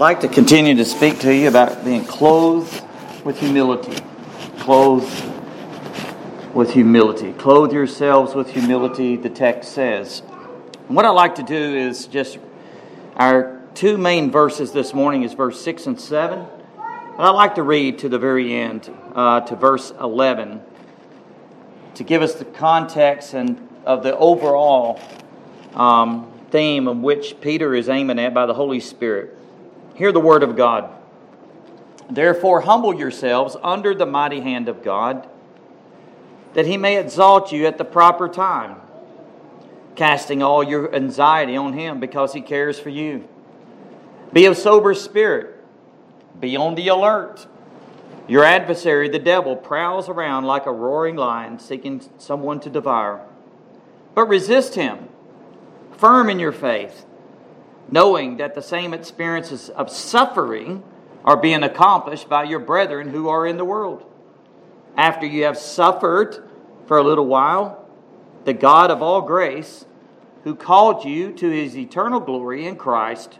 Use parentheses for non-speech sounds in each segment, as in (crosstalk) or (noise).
like to continue to speak to you about being clothed with humility. Clothed with humility. Clothe yourselves with humility, the text says. And what I'd like to do is just our two main verses this morning is verse 6 and 7. And I'd like to read to the very end, uh, to verse 11, to give us the context and of the overall um, theme of which Peter is aiming at by the Holy Spirit. Hear the word of God. Therefore, humble yourselves under the mighty hand of God, that he may exalt you at the proper time, casting all your anxiety on him because he cares for you. Be of sober spirit, be on the alert. Your adversary, the devil, prowls around like a roaring lion seeking someone to devour. But resist him, firm in your faith knowing that the same experiences of suffering are being accomplished by your brethren who are in the world. After you have suffered for a little while, the God of all grace, who called you to his eternal glory in Christ,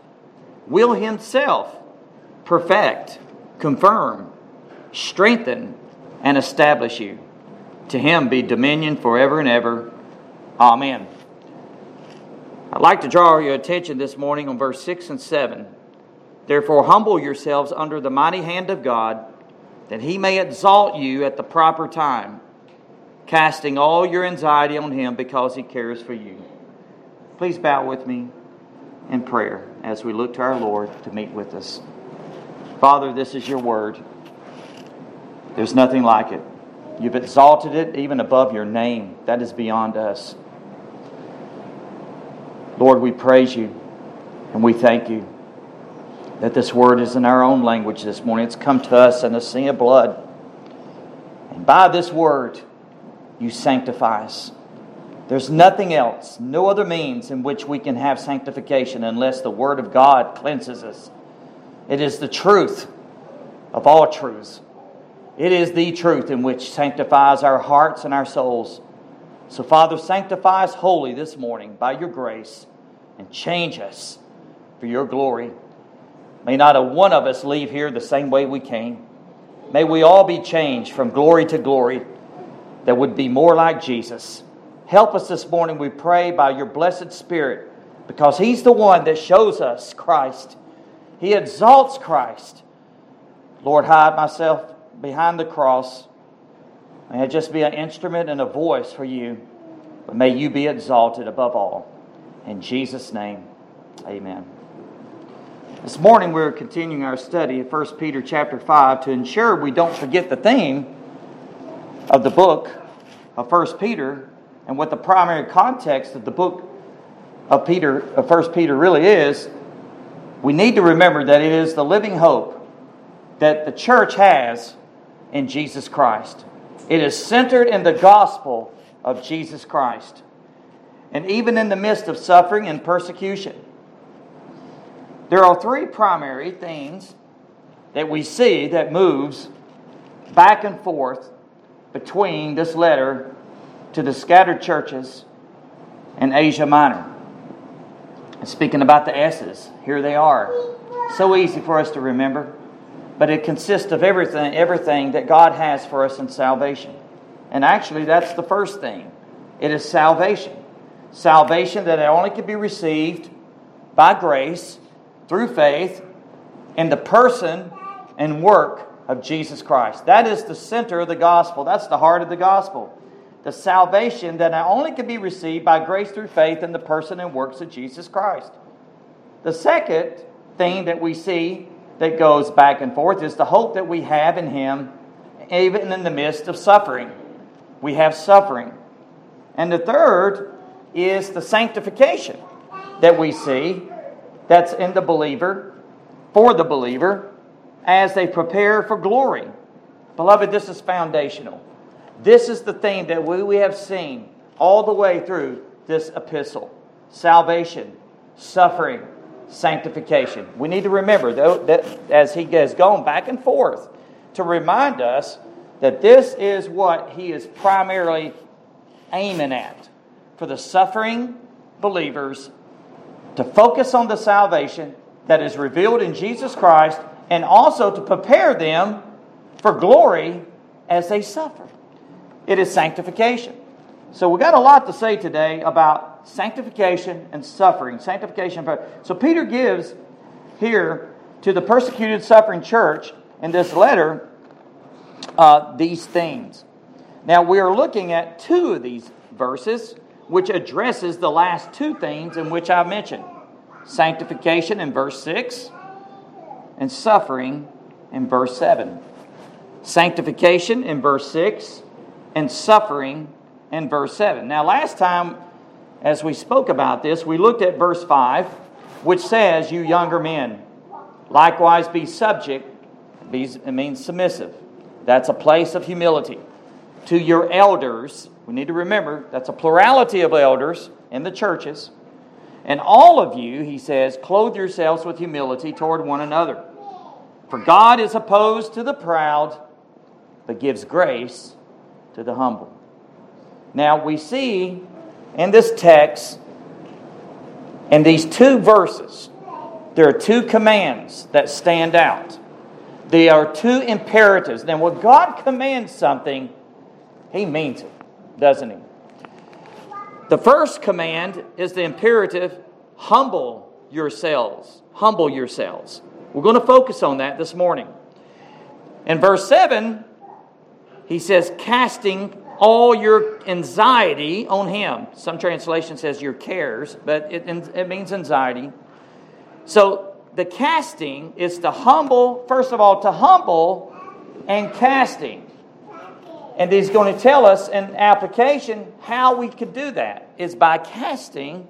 will himself perfect, confirm, strengthen, and establish you. To him be dominion forever and ever. Amen. I'd like to draw your attention this morning on verse 6 and 7. Therefore, humble yourselves under the mighty hand of God, that he may exalt you at the proper time, casting all your anxiety on him because he cares for you. Please bow with me in prayer as we look to our Lord to meet with us. Father, this is your word. There's nothing like it. You've exalted it even above your name. That is beyond us. Lord, we praise you and we thank you that this word is in our own language this morning. It's come to us in a sea of blood. And by this word, you sanctify us. There's nothing else, no other means in which we can have sanctification unless the Word of God cleanses us. It is the truth of all truths. It is the truth in which sanctifies our hearts and our souls. So, Father, sanctify us wholly this morning by your grace and change us for your glory. May not a one of us leave here the same way we came. May we all be changed from glory to glory that would be more like Jesus. Help us this morning, we pray, by your blessed Spirit, because He's the one that shows us Christ. He exalts Christ. Lord, hide myself behind the cross. May I just be an instrument and a voice for you, but may you be exalted above all. In Jesus' name, amen. This morning we're continuing our study of 1 Peter chapter 5 to ensure we don't forget the theme of the book of 1 Peter and what the primary context of the book of Peter of 1 Peter really is. We need to remember that it is the living hope that the church has in Jesus Christ. It is centered in the gospel of Jesus Christ and even in the midst of suffering and persecution. There are three primary things that we see that moves back and forth between this letter to the scattered churches in Asia Minor. And speaking about the S's, here they are. So easy for us to remember, but it consists of everything, everything that God has for us in salvation. And actually, that's the first thing. It is salvation salvation that only can be received by grace through faith in the person and work of Jesus Christ. That is the center of the gospel. That's the heart of the gospel. The salvation that not only can be received by grace through faith in the person and works of Jesus Christ. The second thing that we see that goes back and forth is the hope that we have in Him, even in the midst of suffering. We have suffering. And the third is the sanctification that we see that's in the believer, for the believer, as they prepare for glory. Beloved, this is foundational. This is the thing that we, we have seen all the way through this epistle salvation, suffering, sanctification. We need to remember, though, that as he has gone back and forth, to remind us that this is what he is primarily aiming at for the suffering believers to focus on the salvation that is revealed in Jesus Christ, and also to prepare them for glory as they suffer. It is sanctification. So we've got a lot to say today about sanctification and suffering. Sanctification. So Peter gives here to the persecuted, suffering church in this letter uh, these things. Now we are looking at two of these verses, which addresses the last two things in which I mentioned: sanctification in verse six, and suffering in verse seven. Sanctification in verse six, and suffering in verse seven. Now, last time, as we spoke about this, we looked at verse five, which says, "You younger men, likewise be subject." It means submissive. That's a place of humility to your elders. We need to remember that's a plurality of elders in the churches. And all of you, he says, clothe yourselves with humility toward one another. For God is opposed to the proud, but gives grace to the humble. Now we see in this text, in these two verses, there are two commands that stand out. They are two imperatives. Now, when God commands something, he means it, doesn't he? The first command is the imperative humble yourselves. Humble yourselves. We're going to focus on that this morning. In verse 7, he says, casting all your anxiety on him. Some translation says your cares, but it, it means anxiety. So the casting is to humble, first of all, to humble and casting. And he's going to tell us in application how we could do that is by casting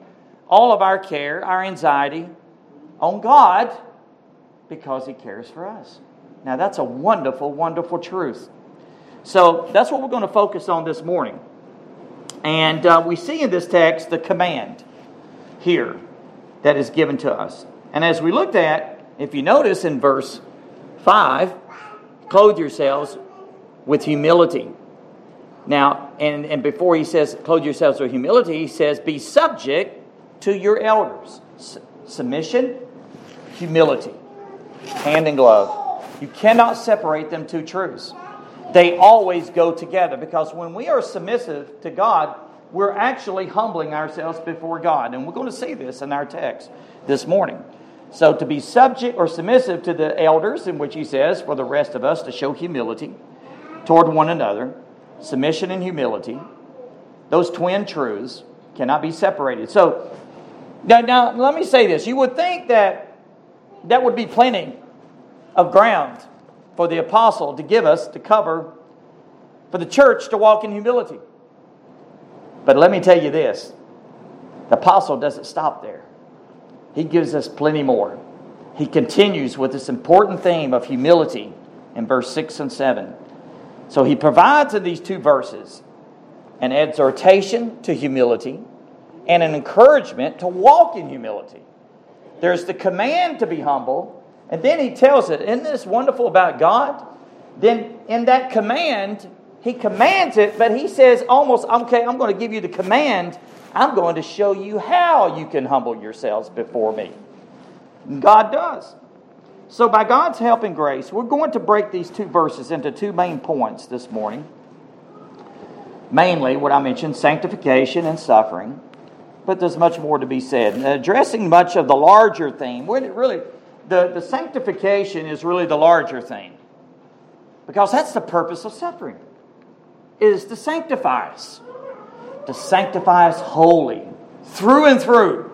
all of our care, our anxiety on God because he cares for us. Now, that's a wonderful, wonderful truth. So, that's what we're going to focus on this morning. And uh, we see in this text the command here that is given to us. And as we looked at, if you notice in verse 5, clothe yourselves with humility. Now, and, and before he says, clothe yourselves with humility, he says, be subject to your elders. S- submission, humility, hand in glove. You cannot separate them two truths. They always go together because when we are submissive to God, we're actually humbling ourselves before God. And we're going to see this in our text this morning. So, to be subject or submissive to the elders, in which he says, for the rest of us to show humility toward one another, submission and humility, those twin truths cannot be separated. So, now, now let me say this. You would think that that would be plenty of ground for the apostle to give us to cover for the church to walk in humility. But let me tell you this the apostle doesn't stop there. He gives us plenty more. He continues with this important theme of humility in verse 6 and 7. So he provides in these two verses an exhortation to humility and an encouragement to walk in humility. There's the command to be humble, and then he tells it. Isn't this wonderful about God? Then in that command, he commands it, but he says almost, okay, I'm going to give you the command I'm going to show you how you can humble yourselves before me. God does. So, by God's help and grace, we're going to break these two verses into two main points this morning. Mainly, what I mentioned sanctification and suffering. But there's much more to be said. Addressing much of the larger theme, really, the, the sanctification is really the larger theme. Because that's the purpose of suffering, is to sanctify us to sanctify us holy, through and through.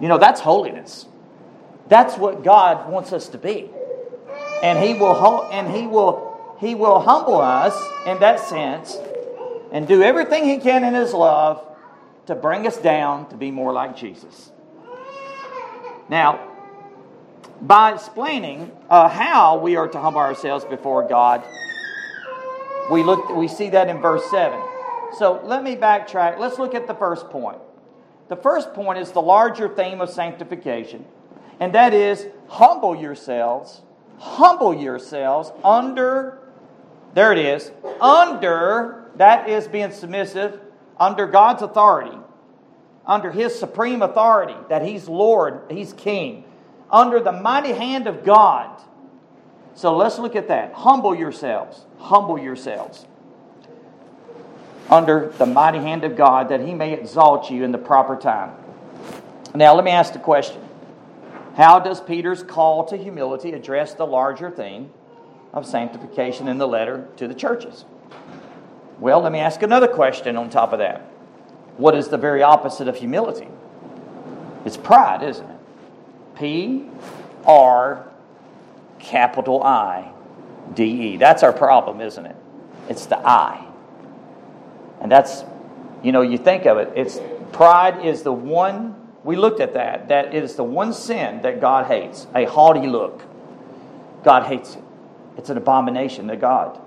You know, that's holiness. That's what God wants us to be. And he will and he will he will humble us in that sense and do everything he can in his love to bring us down to be more like Jesus. Now, by explaining uh, how we are to humble ourselves before God, we look we see that in verse 7. So let me backtrack. Let's look at the first point. The first point is the larger theme of sanctification, and that is humble yourselves, humble yourselves under, there it is, under, that is being submissive, under God's authority, under His supreme authority, that He's Lord, He's King. under the mighty hand of God. So let's look at that. Humble yourselves. Humble yourselves under the mighty hand of God that he may exalt you in the proper time. Now, let me ask the question How does Peter's call to humility address the larger theme of sanctification in the letter to the churches? Well, let me ask another question on top of that. What is the very opposite of humility? It's pride, isn't it? P R capital I D E. That's our problem, isn't it? It's the I. And that's, you know, you think of it, it's pride is the one, we looked at that, that it is the one sin that God hates, a haughty look. God hates it. It's an abomination to God.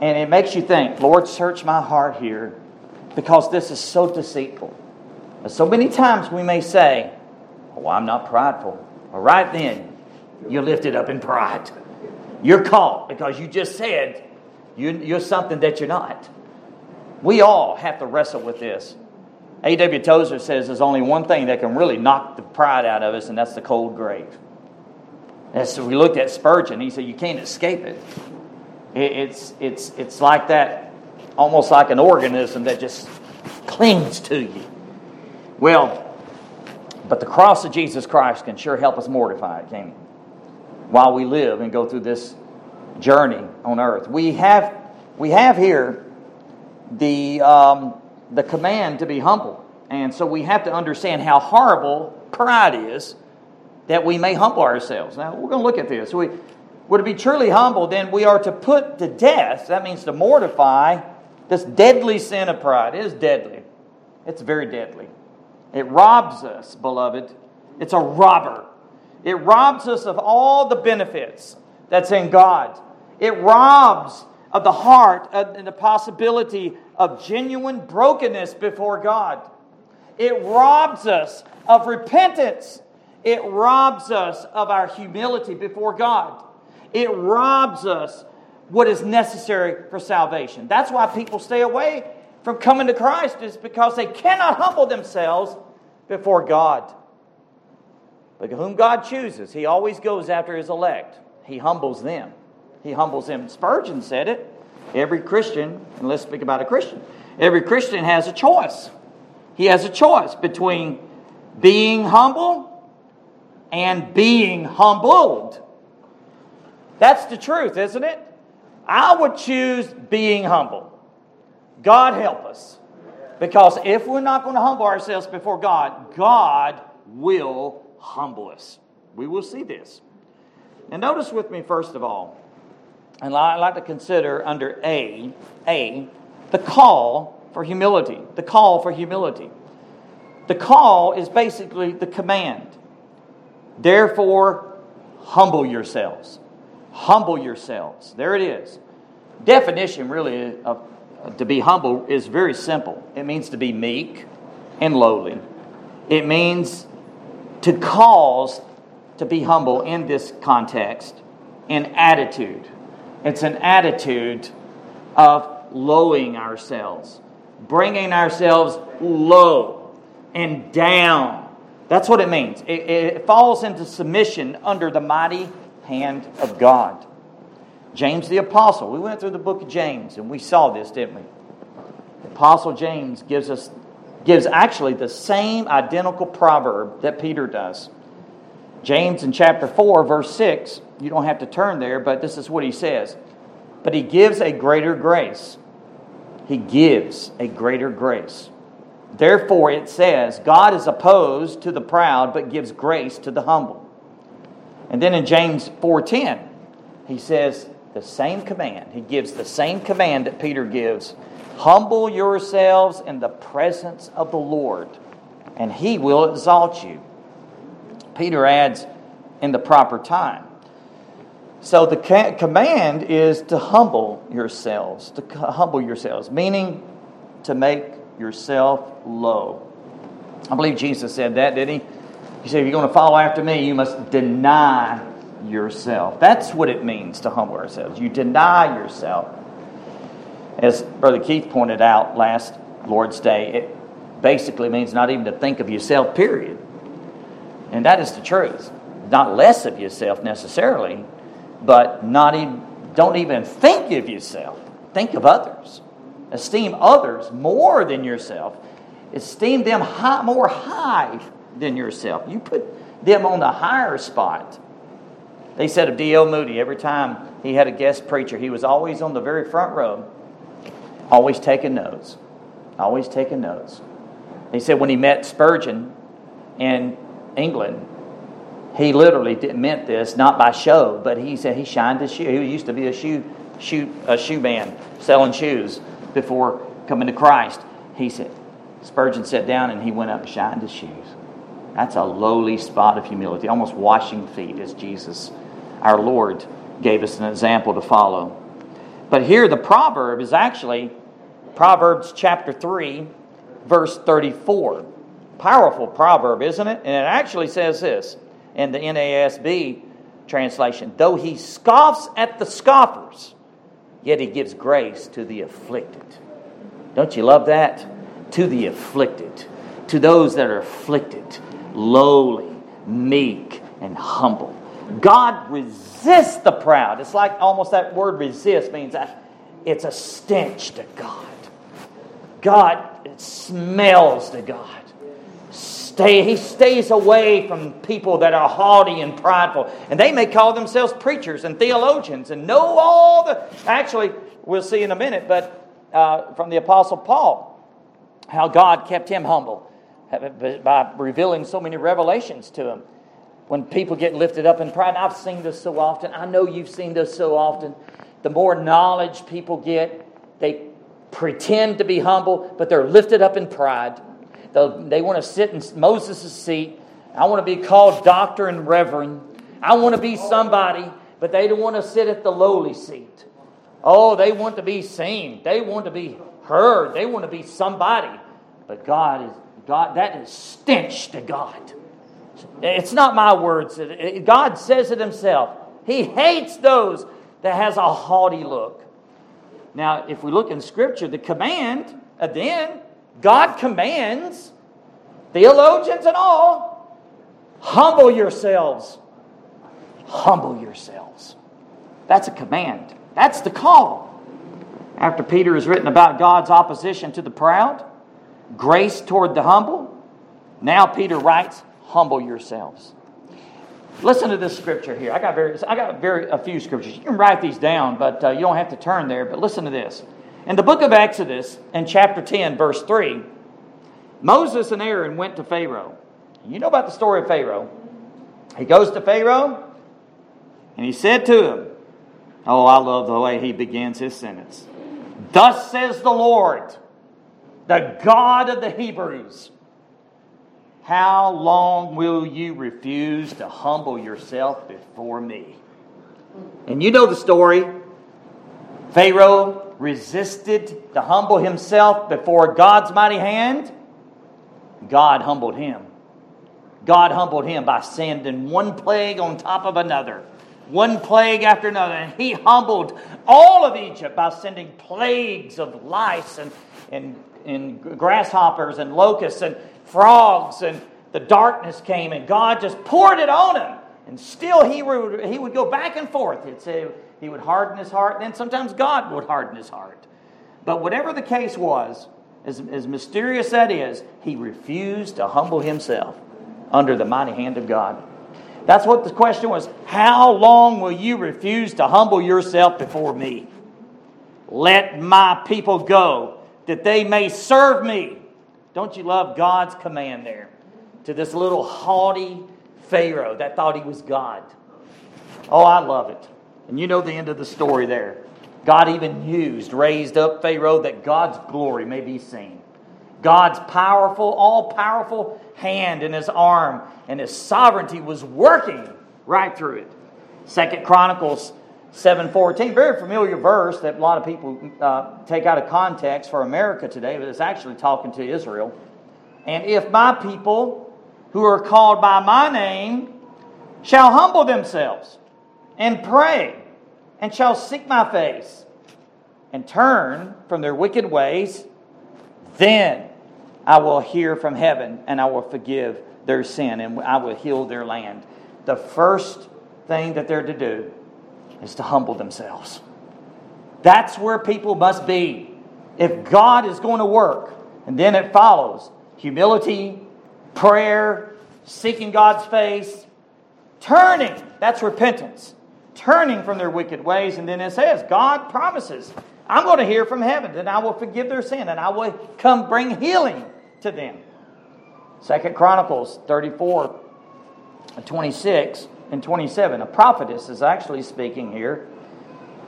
And it makes you think, Lord, search my heart here because this is so deceitful. So many times we may say, Oh, I'm not prideful. Well, right then, you're lifted up in pride. You're caught because you just said you're something that you're not. We all have to wrestle with this. A.W. Tozer says there's only one thing that can really knock the pride out of us, and that's the cold grave. As we looked at Spurgeon, he said you can't escape it. It's, it's, it's like that, almost like an organism that just clings to you. Well, but the cross of Jesus Christ can sure help us mortify it, can it? While we live and go through this journey on earth. We have, we have here the, um, the command to be humble. And so we have to understand how horrible pride is that we may humble ourselves. Now, we're going to look at this. We, we're to be truly humble, then we are to put to death, that means to mortify, this deadly sin of pride. It is deadly. It's very deadly. It robs us, beloved. It's a robber. It robs us of all the benefits that's in God. It robs of the heart and the possibility of genuine brokenness before God. It robs us of repentance. It robs us of our humility before God. It robs us what is necessary for salvation. That's why people stay away from coming to Christ is because they cannot humble themselves before God. But whom God chooses, he always goes after his elect. He humbles them. He humbles them. Spurgeon said it. Every Christian, and let's speak about a Christian, every Christian has a choice. He has a choice between being humble and being humbled. That's the truth, isn't it? I would choose being humble. God help us. Because if we're not going to humble ourselves before God, God will humble us. We will see this. And notice with me, first of all, and I'd like to consider under A, A, the call for humility. The call for humility. The call is basically the command. Therefore, humble yourselves. Humble yourselves. There it is. Definition really of to be humble is very simple. It means to be meek and lowly. It means to cause to be humble in this context in attitude. It's an attitude of lowering ourselves, bringing ourselves low and down. That's what it means. It, it falls into submission under the mighty hand of God. James the Apostle, we went through the book of James and we saw this, didn't we? Apostle James gives us gives actually the same identical proverb that Peter does. James in chapter 4, verse 6, you don't have to turn there, but this is what he says. But he gives a greater grace. He gives a greater grace. Therefore, it says, God is opposed to the proud, but gives grace to the humble. And then in James 4:10, he says the same command. He gives the same command that Peter gives. Humble yourselves in the presence of the Lord, and he will exalt you. Peter adds, in the proper time. So the command is to humble yourselves, to humble yourselves, meaning to make yourself low. I believe Jesus said that, didn't he? He said, if you're going to follow after me, you must deny yourself. That's what it means to humble ourselves. You deny yourself. As Brother Keith pointed out last Lord's Day, it basically means not even to think of yourself, period. And that is the truth. not less of yourself necessarily, but not even, don't even think of yourself. Think of others. Esteem others more than yourself. Esteem them high, more high than yourself. You put them on the higher spot. They said of D.L. Moody, every time he had a guest preacher, he was always on the very front row, always taking notes. Always taking notes. He said when he met Spurgeon in England, he literally did, meant this not by show, but he said he shined his shoe. He used to be a shoe, shoe, a shoe man selling shoes before coming to Christ. He said, Spurgeon sat down and he went up and shined his shoes. That's a lowly spot of humility, almost washing feet, as Jesus, our Lord, gave us an example to follow. But here the proverb is actually Proverbs chapter 3, verse 34. Powerful proverb, isn't it? And it actually says this in the NASB translation though he scoffs at the scoffers, yet he gives grace to the afflicted. Don't you love that? To the afflicted, to those that are afflicted, lowly, meek, and humble. God resists the proud. It's like almost that word resist means it's a stench to God. God, smells to God. Stay, he stays away from people that are haughty and prideful. And they may call themselves preachers and theologians and know all the. Actually, we'll see in a minute, but uh, from the Apostle Paul, how God kept him humble by revealing so many revelations to him. When people get lifted up in pride, I've seen this so often. I know you've seen this so often. The more knowledge people get, they pretend to be humble, but they're lifted up in pride. They'll, want to sit in Moses' seat. I want to be called doctor and reverend. I want to be somebody, but they don't want to sit at the lowly seat. Oh, they want to be seen. They want to be heard. They want to be somebody. But God is God, that is stench to God. It's not my words. God says it himself. He hates those that has a haughty look. Now, if we look in Scripture, the command, then, God commands, theologians and all, humble yourselves. Humble yourselves. That's a command. That's the call. After Peter has written about God's opposition to the proud, grace toward the humble. Now Peter writes, humble yourselves. Listen to this scripture here. I got very, I got very a few scriptures. You can write these down, but uh, you don't have to turn there. But listen to this. In the book of Exodus, in chapter 10, verse 3, Moses and Aaron went to Pharaoh. You know about the story of Pharaoh. He goes to Pharaoh, and he said to him, Oh, I love the way he begins his sentence. Thus says the Lord the God of the Hebrews. How long will you refuse to humble yourself before me? And you know the story. Pharaoh resisted to humble himself before God's mighty hand. God humbled him. God humbled him by sending one plague on top of another, one plague after another. And he humbled all of Egypt by sending plagues of lice and, and and grasshoppers and locusts and frogs and the darkness came and God just poured it on him. And still he would, he would go back and forth. He'd say he would harden his heart, then sometimes God would harden his heart. But whatever the case was, as, as mysterious that is, he refused to humble himself under the mighty hand of God. That's what the question was. How long will you refuse to humble yourself before me? Let my people go that they may serve me. Don't you love God's command there to this little haughty Pharaoh that thought he was God? Oh, I love it. And you know the end of the story there. God even used, raised up Pharaoh that God's glory may be seen. God's powerful, all powerful hand in his arm and his sovereignty was working right through it. Second Chronicles 7:14, very familiar verse that a lot of people uh, take out of context for America today, but it's actually talking to Israel. And if my people who are called by my name shall humble themselves and pray and shall seek my face and turn from their wicked ways, then I will hear from heaven and I will forgive their sin and I will heal their land. the first thing that they're to do is to humble themselves. That's where people must be. If God is going to work, and then it follows humility, prayer, seeking God's face, turning. That's repentance. Turning from their wicked ways. And then it says, God promises, I'm going to hear from heaven, and I will forgive their sin, and I will come bring healing to them. Second Chronicles 34, 26 and 27. A prophetess is actually speaking here.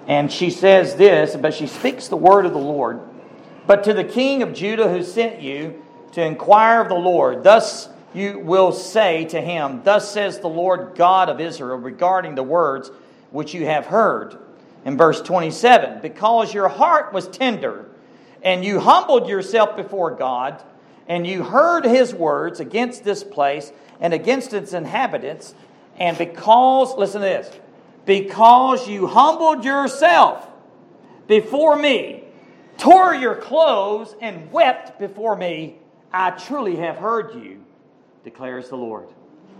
And she says this, but she speaks the word of the Lord. But to the king of Judah who sent you to inquire of the Lord, thus you will say to him, Thus says the Lord God of Israel regarding the words which you have heard. In verse 27, because your heart was tender, and you humbled yourself before God, and you heard his words against this place and against its inhabitants, and because, listen to this, because you humbled yourself before me, tore your clothes, and wept before me, I truly have heard you, declares the Lord.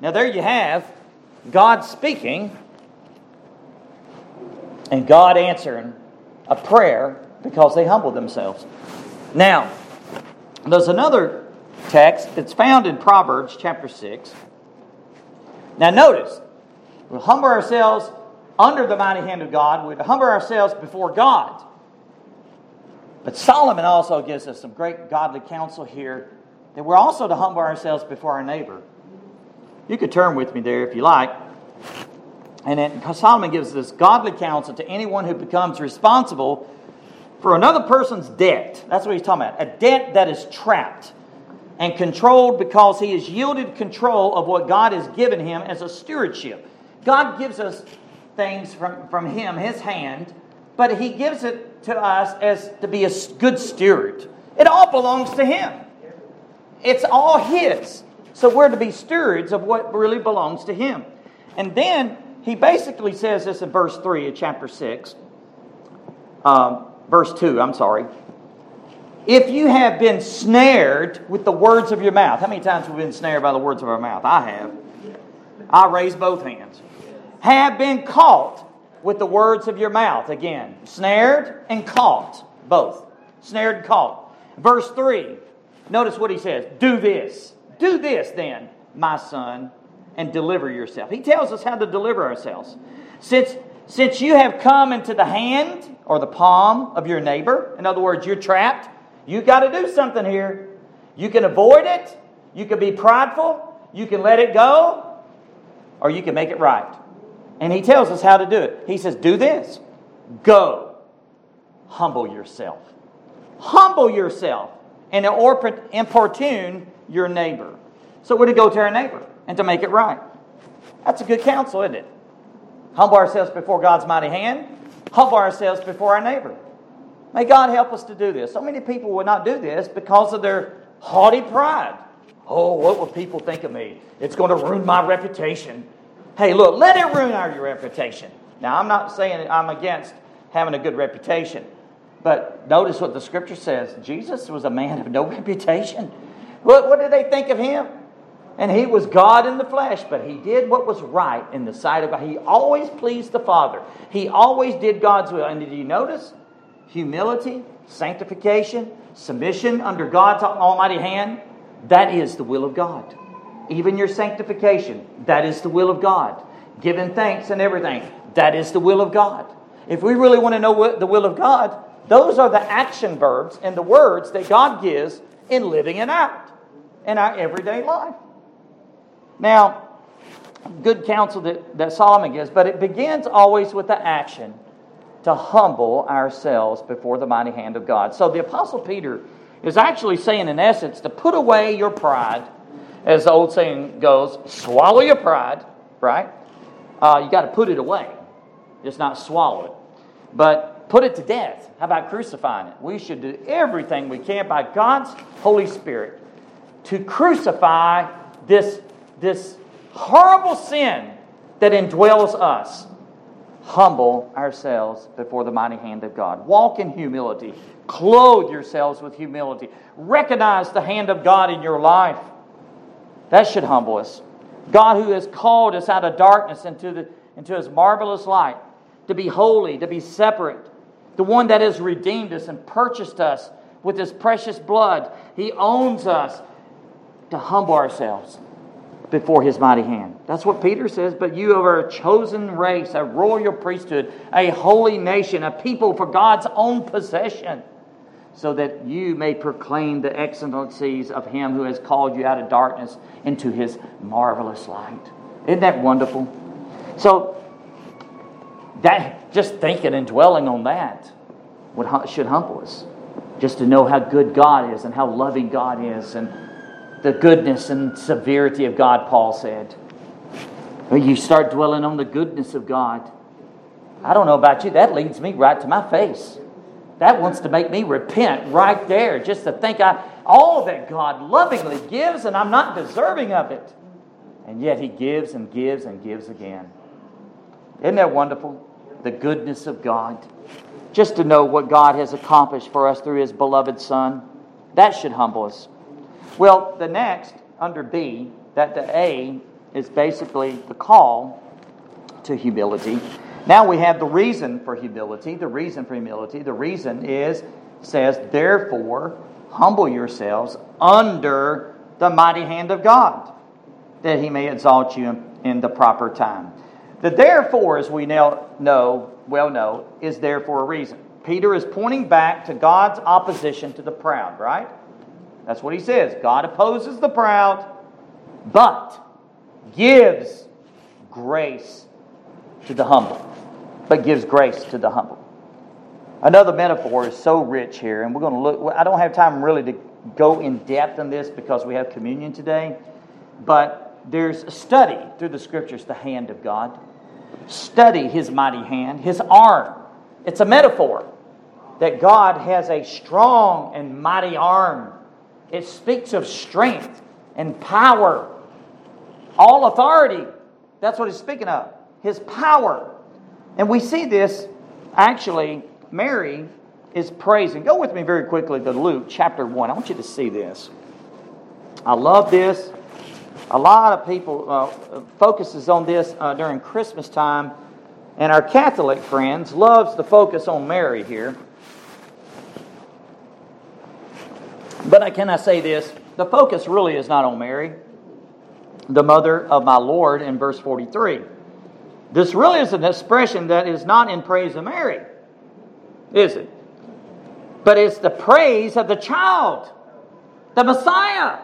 Now, there you have God speaking and God answering a prayer because they humbled themselves. Now, there's another text that's found in Proverbs chapter 6. Now, notice, we humble ourselves under the mighty hand of God, we humble ourselves before God. But Solomon also gives us some great godly counsel here that we're also to humble ourselves before our neighbor. You could turn with me there if you like. And then Solomon gives this godly counsel to anyone who becomes responsible for another person's debt. That's what he's talking about. A debt that is trapped and controlled because he has yielded control of what God has given him as a stewardship. God gives us things from, from him, his hand, but he gives it to us as to be a good steward. It all belongs to him. It's all his. So we're to be stewards of what really belongs to him. And then he basically says this in verse 3 of chapter 6. Um, verse 2, I'm sorry. If you have been snared with the words of your mouth, how many times have we been snared by the words of our mouth? I have. I raise both hands. Have been caught with the words of your mouth. Again, snared and caught, both. Snared and caught. Verse 3, notice what he says Do this. Do this then, my son, and deliver yourself. He tells us how to deliver ourselves. Since, since you have come into the hand or the palm of your neighbor, in other words, you're trapped, You've got to do something here. You can avoid it, you can be prideful, you can let it go, or you can make it right. And he tells us how to do it. He says, Do this. Go. Humble yourself. Humble yourself and importune your neighbor. So we're to go to our neighbor and to make it right. That's a good counsel, isn't it? Humble ourselves before God's mighty hand, humble ourselves before our neighbor. May God help us to do this. So many people will not do this because of their haughty pride. Oh, what will people think of me? It's going to ruin my reputation. Hey, look, let it ruin our, your reputation. Now, I'm not saying I'm against having a good reputation, but notice what the scripture says Jesus was a man of no (laughs) reputation. What, what did they think of him? And he was God in the flesh, but he did what was right in the sight of God. He always pleased the Father. He always did God's will. And did you notice? Humility, sanctification, submission under God's almighty hand, that is the will of God. Even your sanctification, that is the will of God. Giving thanks and everything, that is the will of God. If we really want to know what the will of God, those are the action verbs and the words that God gives in living it out in our everyday life. Now, good counsel that, that Solomon gives, but it begins always with the action to humble ourselves before the mighty hand of God. So the Apostle Peter is actually saying, in essence, to put away your pride, as the old saying goes, swallow your pride, right? Uh, you got to put it away, just not swallow it. But put it to death. How about crucifying it? We should do everything we can by God's Holy Spirit to crucify this this horrible sin that indwells us, humble ourselves before the mighty hand of God. Walk in humility. Clothe yourselves with humility. Recognize the hand of God in your life. That should humble us. God who has called us out of darkness into, the, into his marvelous light, to be holy, to be separate, the one that has redeemed us and purchased us with his precious blood. He owns us to humble ourselves before his mighty hand. That's what Peter says. But you are a chosen race, a royal priesthood, a holy nation, a people for God's own possession, so that you may proclaim the excellencies of him who has called you out of darkness into his marvelous light. Isn't that wonderful? So, that just thinking and dwelling on that would, should humble us. Just to know how good God is and how loving God is and the goodness and severity of God, Paul said. You start dwelling on the goodness of God, I don't know about you, that leads me right to my face. That wants to make me repent right there, just to think I all that God lovingly gives, and I'm not deserving of it. And yet He gives and gives and gives again. Isn't that wonderful? The goodness of God. Just to know what God has accomplished for us through His beloved Son, that should humble us. Well, the next, under B, that the A is basically the call to humility. Now we have the reason for humility. The reason for humility, the reason is, says, therefore, humble yourselves under the mighty hand of God, that he may exalt you in the proper time. The therefore, as we now know, well know, is there for a reason. Peter is pointing back to God's opposition to the proud, right? That's what he says. God opposes the proud, but gives grace to the humble. But gives grace to the humble. Another metaphor is so rich here, and we're going to look. I don't have time really to go in depth on this because we have communion today, but there's a study through the scriptures the hand of God. Study his mighty hand, his arm. It's a metaphor that God has a strong and mighty arm it speaks of strength and power, all authority. That's what it's speaking of. His power. And we see this actually, Mary is praising. Go with me very quickly to Luke chapter 1. I want you to see this. I love this. A lot of people uh, focuses on this uh, during Christmas time, and our Catholic friends loves to focus on Mary here. But can I say this? The focus really is not on Mary, the mother of my Lord, in verse 43. This really is an expression that is not in praise of Mary, is it? But it's the praise of the child, the Messiah.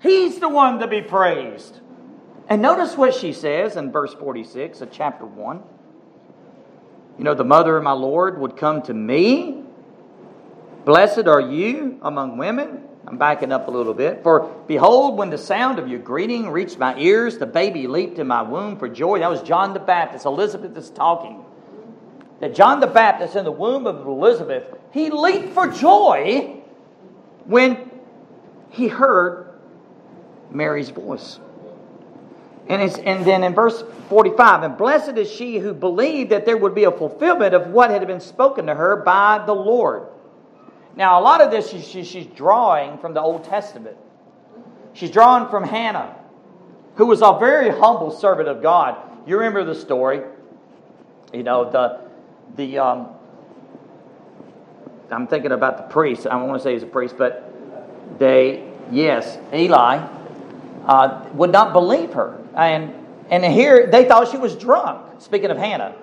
He's the one to be praised. And notice what she says in verse 46 of chapter 1. You know, the mother of my Lord would come to me Blessed are you among women. I'm backing up a little bit. For behold, when the sound of your greeting reached my ears, the baby leaped in my womb for joy. That was John the Baptist. Elizabeth is talking. That John the Baptist in the womb of Elizabeth, he leaped for joy when he heard Mary's voice. And, and then in verse 45, and blessed is she who believed that there would be a fulfillment of what had been spoken to her by the Lord. Now, a lot of this she, she's drawing from the Old Testament. She's drawing from Hannah, who was a very humble servant of God. You remember the story. You know, the, the um, I'm thinking about the priest. I don't want to say he's a priest, but they, yes, Eli uh, would not believe her. And, and here they thought she was drunk, speaking of Hannah,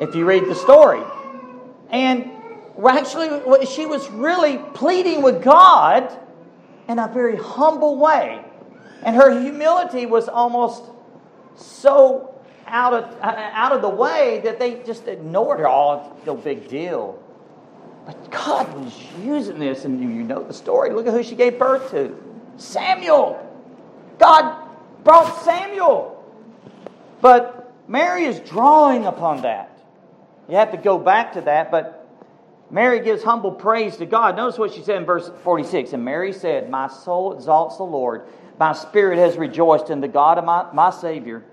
if you read the story. And actually, she was really pleading with God in a very humble way. And her humility was almost so out of, uh, out of the way that they just ignored her. Oh, no big deal. But God was using this, and you know the story. Look at who she gave birth to Samuel. God brought Samuel. But Mary is drawing upon that. You have to go back to that, but Mary gives humble praise to God. Notice what she said in verse 46. And Mary said, My soul exalts the Lord. My spirit has rejoiced in the God of my, my Savior.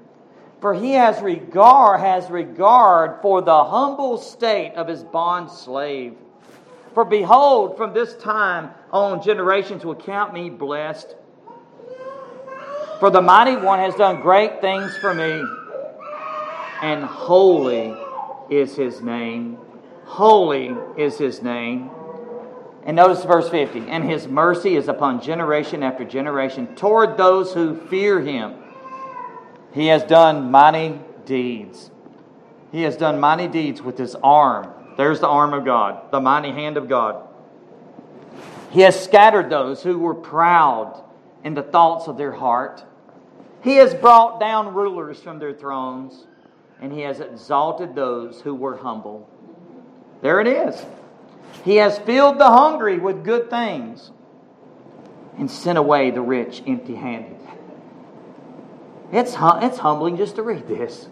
For he has regard, has regard for the humble state of his bond slave. For behold, from this time on, generations will count me blessed. For the mighty one has done great things for me, and holy is his name. Holy is his name. And notice verse 50 and his mercy is upon generation after generation toward those who fear him. He has done mighty deeds. He has done mighty deeds with his arm. There's the arm of God, the mighty hand of God. He has scattered those who were proud in the thoughts of their heart. He has brought down rulers from their thrones, and he has exalted those who were humble. There it is. He has filled the hungry with good things and sent away the rich empty handed. It's, it's humbling just to read this.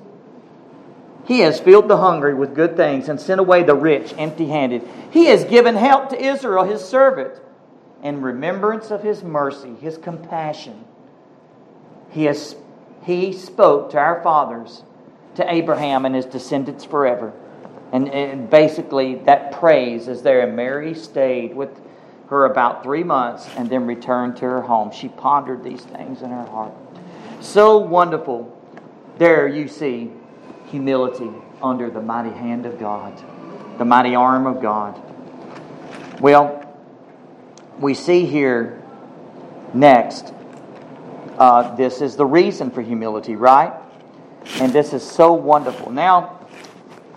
He has filled the hungry with good things and sent away the rich empty handed. He has given help to Israel, his servant, in remembrance of his mercy, his compassion. He, has, he spoke to our fathers, to Abraham and his descendants forever. And, and basically, that praise is there. And Mary stayed with her about three months and then returned to her home. She pondered these things in her heart. So wonderful. There you see humility under the mighty hand of God, the mighty arm of God. Well, we see here next, uh, this is the reason for humility, right? And this is so wonderful. Now,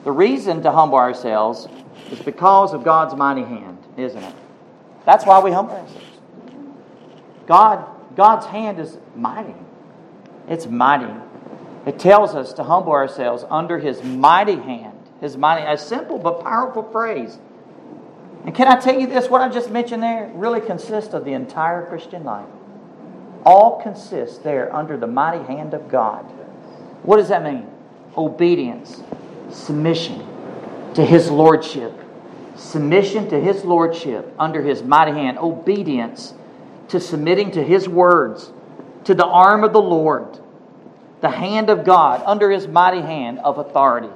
the reason to humble ourselves is because of God's mighty hand, isn't it? That's why we humble ourselves. God, God's hand is mighty. It's mighty. It tells us to humble ourselves under His mighty hand. His mighty, a simple but powerful phrase. And can I tell you this? What I just mentioned there really consists of the entire Christian life. All consists there under the mighty hand of God. What does that mean? Obedience, submission to His Lordship, submission to His Lordship under His mighty hand, obedience to submitting to His words, to the arm of the Lord the hand of God, under his mighty hand of authority.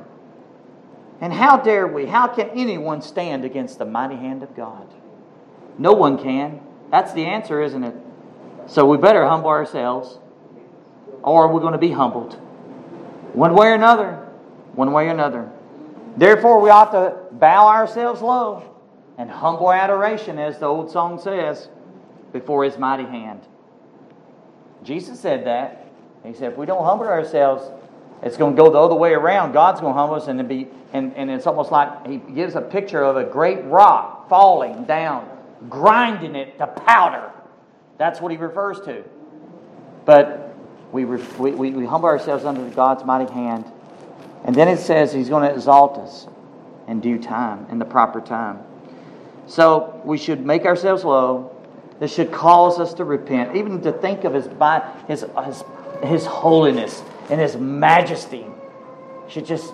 And how dare we, how can anyone stand against the mighty hand of God? No one can. That's the answer, isn't it? So we better humble ourselves, or we're going to be humbled. One way or another. One way or another. Therefore, we ought to bow ourselves low and humble adoration, as the old song says, before his mighty hand. Jesus said that. He said, if we don't humble ourselves, it's going to go the other way around. God's going to humble us, and, be, and, and it's almost like he gives a picture of a great rock falling down, grinding it to powder. That's what he refers to. But we, we, we humble ourselves under God's mighty hand. And then it says he's going to exalt us in due time, in the proper time. So we should make ourselves low. This should cause us to repent, even to think of his, his, his his holiness and His majesty should just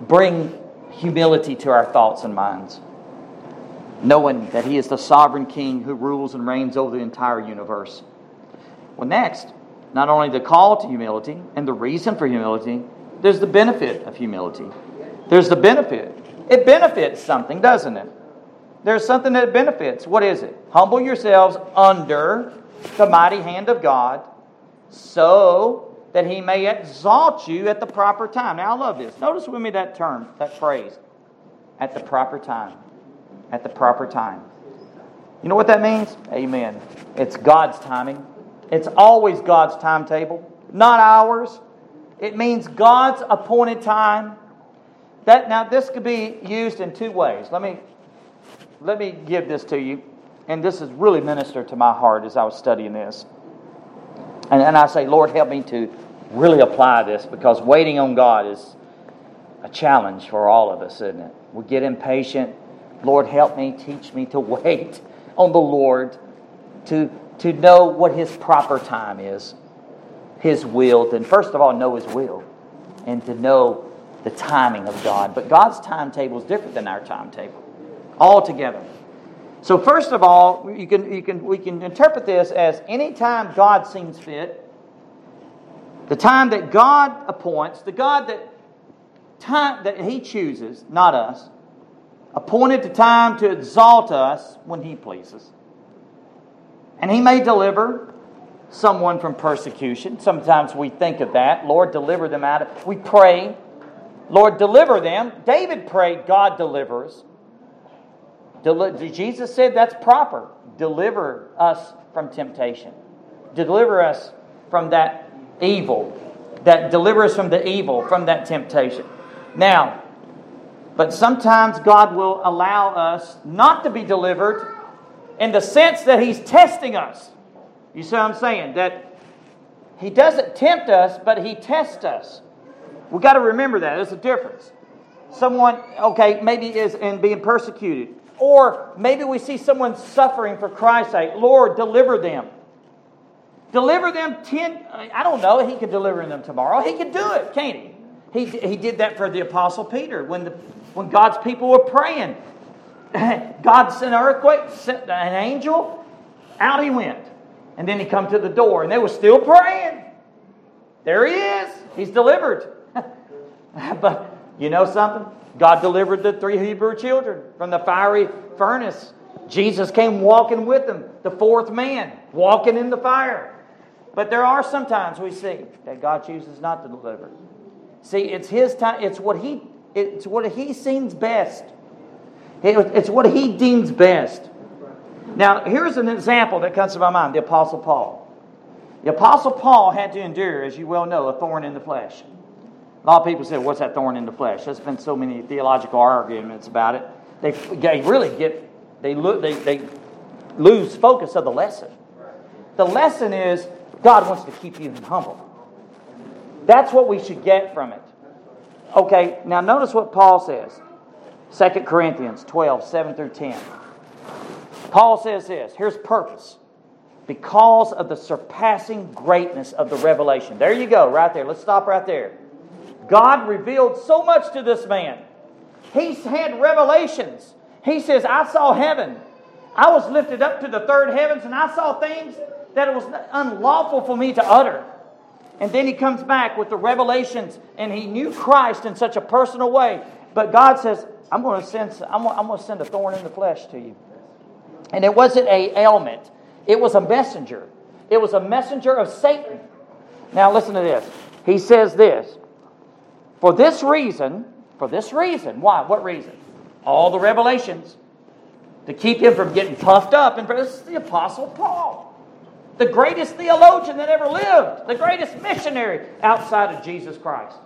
bring humility to our thoughts and minds. Knowing that He is the sovereign King who rules and reigns over the entire universe. Well, next, not only the call to humility and the reason for humility, there's the benefit of humility. There's the benefit. It benefits something, doesn't it? There's something that benefits. What is it? Humble yourselves under the mighty hand of God so that he may exalt you at the proper time. Now, I love this. Notice with me that term, that phrase, at the proper time. At the proper time. You know what that means? Amen. It's God's timing. It's always God's timetable, not ours. It means God's appointed time. That now this could be used in two ways. Let me let me give this to you, and this has really ministered to my heart as I was studying this. And, and I say, Lord, help me to really apply this because waiting on God is a challenge for all of us, isn't it? We get impatient. Lord, help me, teach me to (laughs) wait on the Lord, to, to know what His proper time is, His will. Then, first of all, know His will and to know the timing of God. But God's timetable is different than our timetable altogether. So, first of all, you can, you can, we can interpret this as any time God seems fit, the time that God appoints, the God that, time, that He chooses, not us, appointed the time to exalt us when He pleases. And He may deliver someone from persecution. Sometimes we think of that. Lord, deliver them out of. We pray, Lord, deliver them. David prayed, God delivers. Deli- Jesus said that's proper. Deliver us from temptation. Deliver us from that evil. That deliver us from the evil, from that temptation. Now, but sometimes God will allow us not to be delivered in the sense that He's testing us. You see what I'm saying? That He doesn't tempt us, but He tests us. We've got to remember that. There's a difference. Someone, okay, maybe is in being persecuted. Or maybe we see someone suffering for Christ's sake. Lord, deliver them. Deliver them 10, I don't know, he could deliver them tomorrow. He could do it, can't he? He, he did that for the Apostle Peter when, the, when God's people were praying. (laughs) God sent an earthquake, sent an angel, out he went. And then he come to the door, and they were still praying. There he is. He's delivered. (laughs) but you know something? God delivered the three Hebrew children from the fiery furnace. Jesus came walking with them, the fourth man, walking in the fire. But there are some times we see that God chooses not to deliver. See, it's his time, it's what he it's what he seems best. It's what he deems best. Now, here's an example that comes to my mind the Apostle Paul. The Apostle Paul had to endure, as you well know, a thorn in the flesh. A lot of people say, What's that thorn in the flesh? There's been so many theological arguments about it. They, they really get, they, they, they lose focus of the lesson. The lesson is God wants to keep you humble. That's what we should get from it. Okay, now notice what Paul says 2 Corinthians 12, 7 through 10. Paul says this here's purpose. Because of the surpassing greatness of the revelation. There you go, right there. Let's stop right there. God revealed so much to this man. He's had revelations. He says, I saw heaven. I was lifted up to the third heavens and I saw things that it was unlawful for me to utter. And then he comes back with the revelations and he knew Christ in such a personal way. But God says, I'm going to send, I'm going to send a thorn in the flesh to you. And it wasn't a ailment. It was a messenger. It was a messenger of Satan. Now listen to this. He says this. For this reason, for this reason, why? What reason? All the revelations to keep him from getting puffed up. And this is the Apostle Paul, the greatest theologian that ever lived, the greatest missionary outside of Jesus Christ.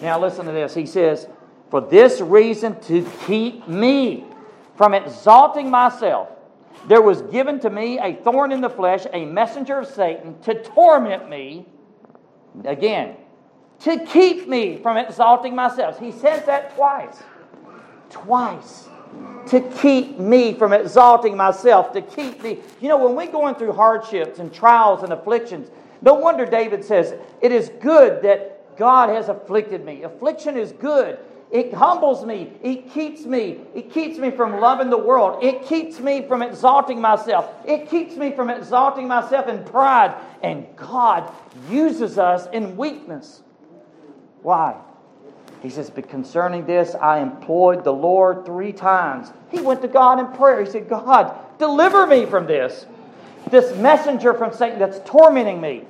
Now, listen to this. He says, For this reason, to keep me from exalting myself, there was given to me a thorn in the flesh, a messenger of Satan, to torment me. Again, to keep me from exalting myself. He says that twice. Twice. To keep me from exalting myself, to keep me. You know, when we're going through hardships and trials and afflictions, no wonder David says, It is good that God has afflicted me. Affliction is good. It humbles me. It keeps me. It keeps me from loving the world. It keeps me from exalting myself. It keeps me from exalting myself in pride. And God uses us in weakness. Why? He says, But concerning this, I employed the Lord three times. He went to God in prayer. He said, God, deliver me from this. This messenger from Satan that's tormenting me.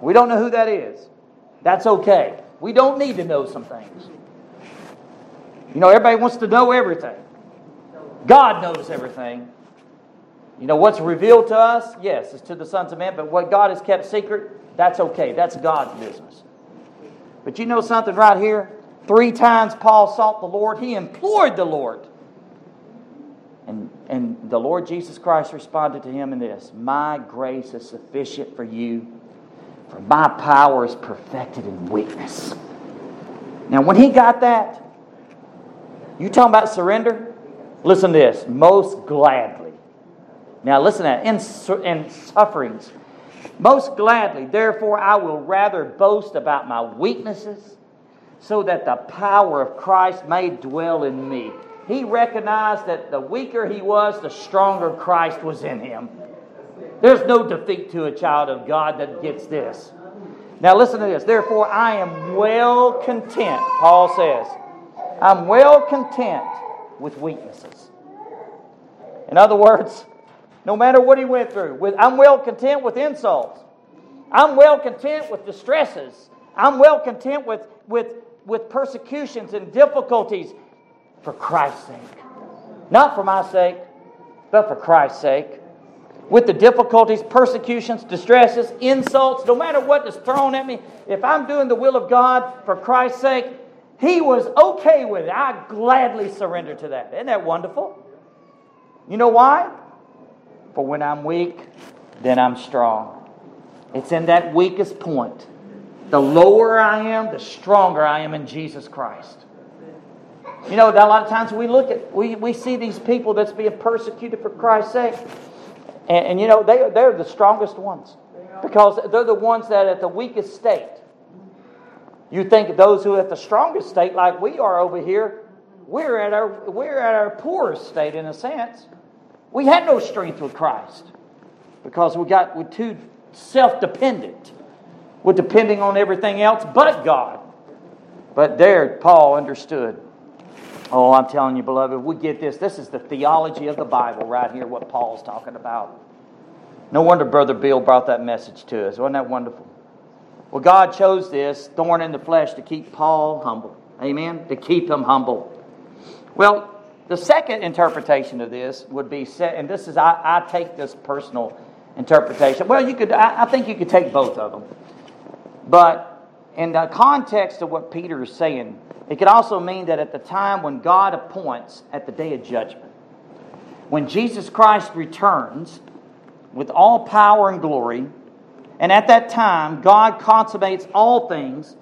We don't know who that is. That's okay. We don't need to know some things. You know, everybody wants to know everything. God knows everything. You know, what's revealed to us, yes, is to the sons of men, but what God has kept secret, that's okay. That's God's business. But you know something right here? Three times Paul sought the Lord, he implored the Lord. And, and the Lord Jesus Christ responded to him in this My grace is sufficient for you, for my power is perfected in weakness. Now, when he got that, you talking about surrender? Listen to this most gladly. Now, listen to that. In, in sufferings, most gladly, therefore, I will rather boast about my weaknesses so that the power of Christ may dwell in me. He recognized that the weaker he was, the stronger Christ was in him. There's no defeat to a child of God that gets this. Now, listen to this. Therefore, I am well content, Paul says. I'm well content with weaknesses. In other words, no matter what he went through. With, I'm well content with insults. I'm well content with distresses. I'm well content with, with, with persecutions and difficulties for Christ's sake. Not for my sake, but for Christ's sake. With the difficulties, persecutions, distresses, insults, no matter what is thrown at me, if I'm doing the will of God for Christ's sake, He was okay with it. I gladly surrender to that. Isn't that wonderful? You know why? For when I'm weak, then I'm strong. It's in that weakest point. The lower I am, the stronger I am in Jesus Christ. You know, a lot of times we look at, we, we see these people that's being persecuted for Christ's sake. And, and you know, they, they're the strongest ones because they're the ones that at the weakest state. You think those who are at the strongest state, like we are over here, we're at our, we're at our poorest state in a sense. We had no strength with Christ because we got we're too self-dependent. We're depending on everything else but God. But there, Paul understood. Oh, I'm telling you, beloved, we get this. This is the theology of the Bible right here, what Paul's talking about. No wonder Brother Bill brought that message to us. Wasn't that wonderful? Well, God chose this thorn in the flesh to keep Paul humble. Amen? To keep him humble. Well, the second interpretation of this would be and this is, I, I take this personal interpretation. Well, you could, I, I think you could take both of them. But in the context of what Peter is saying, it could also mean that at the time when God appoints at the day of judgment, when Jesus Christ returns with all power and glory, and at that time God consummates all things,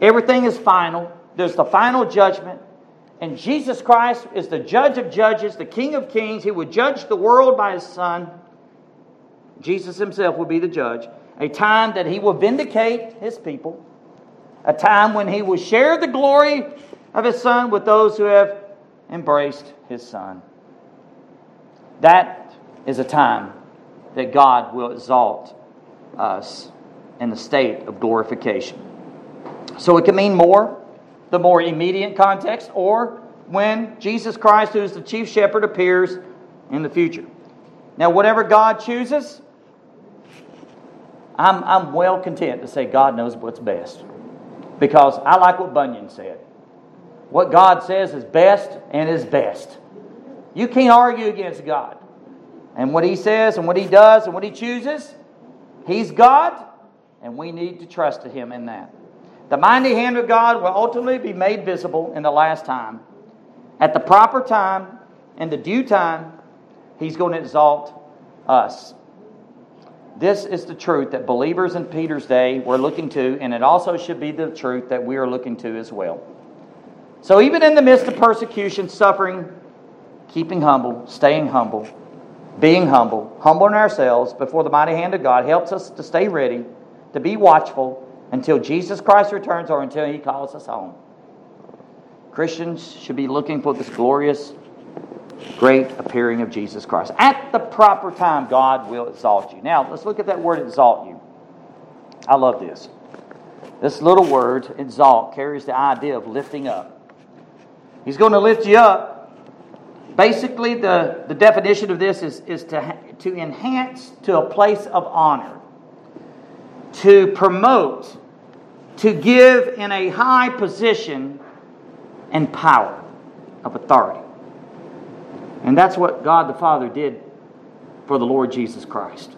everything is final, there's the final judgment, and Jesus Christ is the judge of judges, the King of kings. He would judge the world by his Son. Jesus himself will be the judge. A time that he will vindicate his people. A time when he will share the glory of his Son with those who have embraced his Son. That is a time that God will exalt us in the state of glorification. So it can mean more, the more immediate context, or when Jesus Christ, who is the chief shepherd, appears in the future. Now, whatever God chooses, I'm, I'm well content to say God knows what's best. Because I like what Bunyan said. What God says is best and is best. You can't argue against God. And what He says and what He does and what He chooses, He's God, and we need to trust Him in that. The mighty hand of God will ultimately be made visible in the last time. At the proper time, in the due time, He's going to exalt us. This is the truth that believers in Peter's day were looking to, and it also should be the truth that we are looking to as well. So, even in the midst of persecution, suffering, keeping humble, staying humble, being humble, humbling ourselves before the mighty hand of God helps us to stay ready, to be watchful until Jesus Christ returns or until he calls us home. Christians should be looking for this glorious great appearing of Jesus Christ. At the proper time, God will exalt you. Now, let's look at that word exalt you. I love this. This little word, exalt, carries the idea of lifting up. He's going to lift you up. Basically, the, the definition of this is, is to, to enhance to a place of honor, to promote, to give in a high position and power of authority. And that's what God the Father did for the Lord Jesus Christ.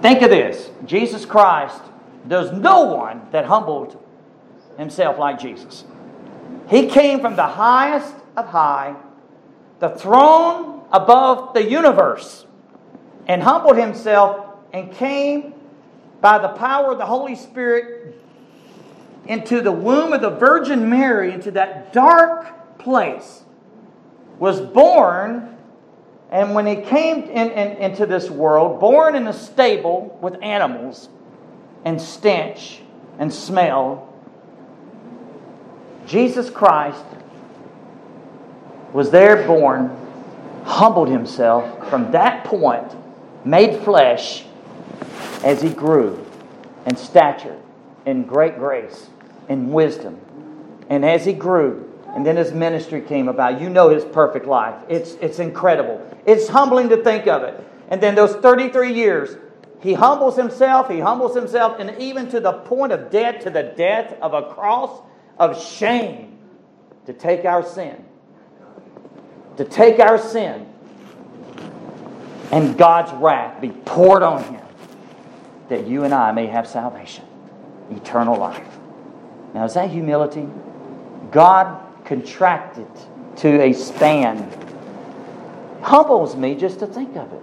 Think of this Jesus Christ, there's no one that humbled himself like Jesus. He came from the highest of high, the throne above the universe, and humbled himself and came by the power of the Holy Spirit into the womb of the Virgin Mary, into that dark place was born, and when he came in, in, into this world, born in a stable with animals and stench and smell, Jesus Christ was there born, humbled himself from that point, made flesh as he grew in stature, in great grace, in wisdom. And as he grew, And then his ministry came about. You know his perfect life. It's, it's incredible. It's humbling to think of it. And then those 33 years, he humbles himself, he humbles himself, and even to the point of death, to the death of a cross of shame, to take our sin. To take our sin and God's wrath be poured on him, that you and I may have salvation, eternal life. Now, is that humility? God contracted to a span. Humbles me just to think of it.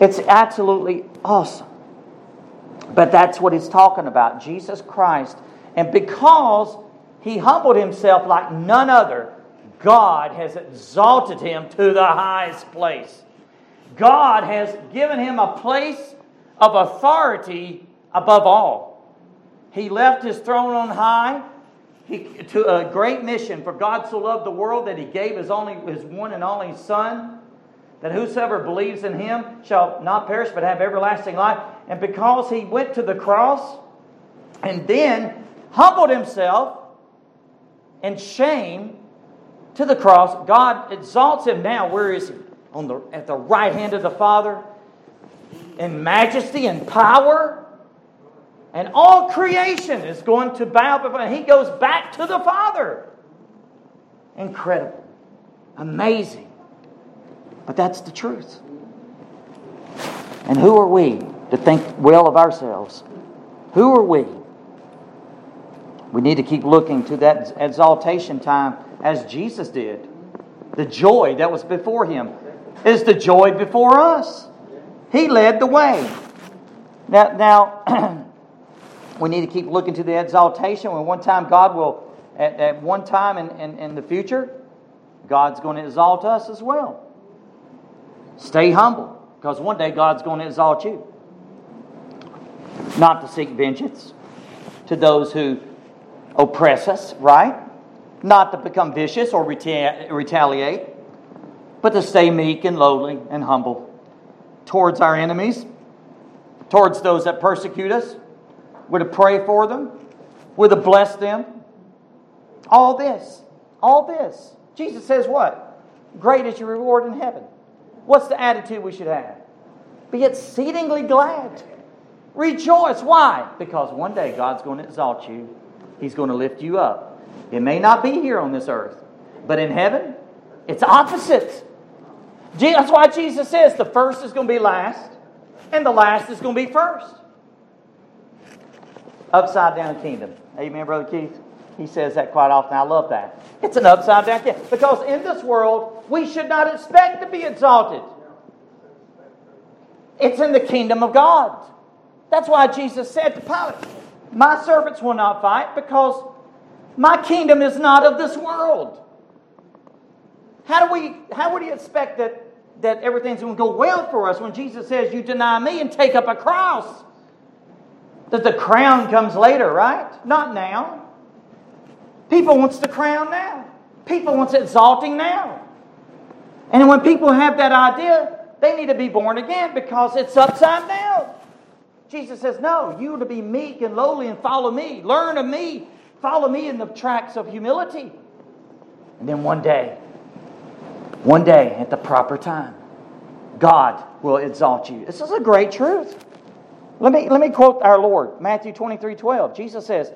It's absolutely awesome. But that's what he's talking about Jesus Christ. And because he humbled himself like none other, God has exalted him to the highest place. God has given him a place of authority above all. He left his throne on high he, to a great mission. For God so loved the world that he gave his, only, his one and only Son, that whosoever believes in him shall not perish but have everlasting life. And because he went to the cross and then humbled himself in shame to the cross, God exalts him now. Where is he? On the, at the right hand of the Father in majesty and power. And all creation is going to bow before him. He goes back to the Father. Incredible. Amazing. But that's the truth. And who are we to think well of ourselves? Who are we? We need to keep looking to that exaltation time as Jesus did. The joy that was before him is the joy before us. He led the way. Now, now (clears throat) we need to keep looking to the exaltation. When one time God will, at, at one time in, in, in the future, God's going to exalt us as well. Stay humble, because one day God's going to exalt you. Not to seek vengeance to those who oppress us, right? Not to become vicious or reta- retaliate, but to stay meek and lowly and humble towards our enemies, towards those that persecute us. We're to pray for them, we're to bless them. All this, all this. Jesus says, What? Great is your reward in heaven. What's the attitude we should have? Be exceedingly glad. Rejoice. Why? Because one day God's going to exalt you, He's going to lift you up. It may not be here on this earth, but in heaven, it's opposite. That's why Jesus says the first is going to be last, and the last is going to be first. Upside down kingdom. Amen, Brother Keith? He says that quite often. I love that. It's an upside down kingdom. Because in this world, we should not expect to be exalted. It's in the kingdom of God. That's why Jesus said to Pilate, My servants will not fight because my kingdom is not of this world. How, do we, how would he expect that, that everything's going to go well for us when Jesus says, You deny me and take up a cross? That the crown comes later, right? Not now. People wants the crown now. People wants exalting now. And when people have that idea, they need to be born again because it's upside down. Jesus says, No, you to be meek and lowly and follow me. Learn of me. Follow me in the tracks of humility. And then one day, one day at the proper time, God will exalt you. This is a great truth. Let me, let me quote our Lord, Matthew 23 12. Jesus says,